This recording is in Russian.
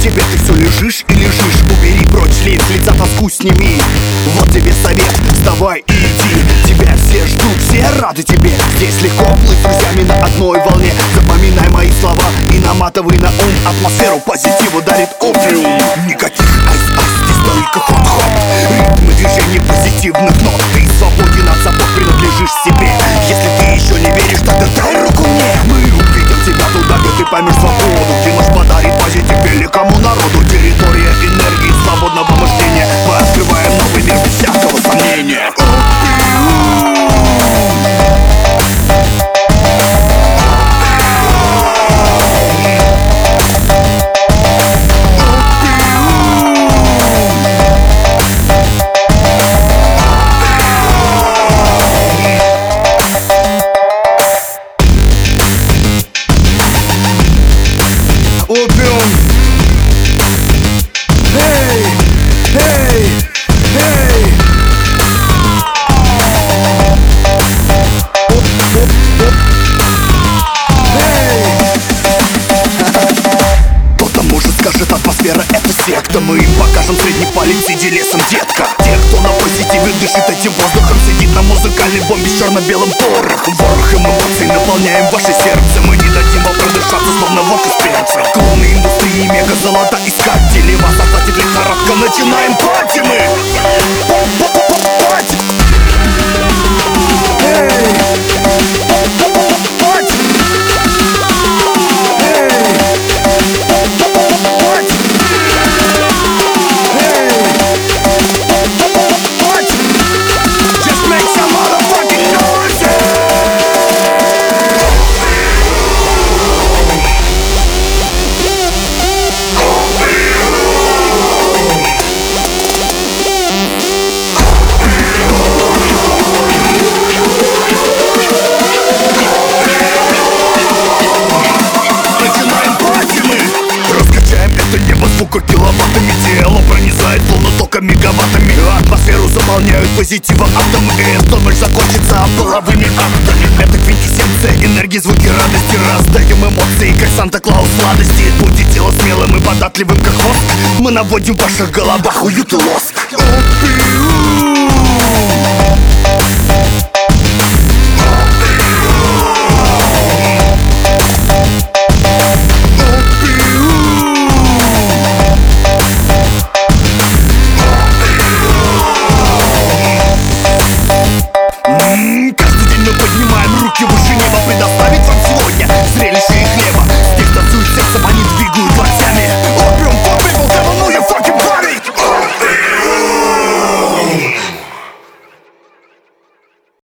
тебе ты все лежишь и лежишь. Убери прочь лень, с лица тоску сними. Вот тебе совет, вставай и иди. Тебя все ждут, все рады тебе. Здесь легко плыть с друзьями на одной волне. Запоминай мои слова и наматывай на ум Атмосферу. Позитива дарит опиум. Никаких ice-ice, здесь только хот-хоп Ритмы движений позитивных нот. Скажет, атмосфера это секта. Мы им покажем средний палец, сиди лесом, детка. Те, кто на позитиве дышит этим воздухом Сидит на музыкальной бомбе с черно-белым порохом. Ворохом эмоций наполняем ваше сердце. Мы не дадим вам продышаться, словно волк из перца. Клоны индустрии, мега золота искатели Вас охватит лихорадка, начинаем пати мы Атмосферу заполняют позитивом атомы И эта ночь закончится половыми актами. Это квинтэссенция энергии, звуки радости. Раздаем эмоции, как Санта-Клаус сладости. Будьте тело смелым и податливым, как воск. Мы наводим в ваших головах уют и лоск. Опиум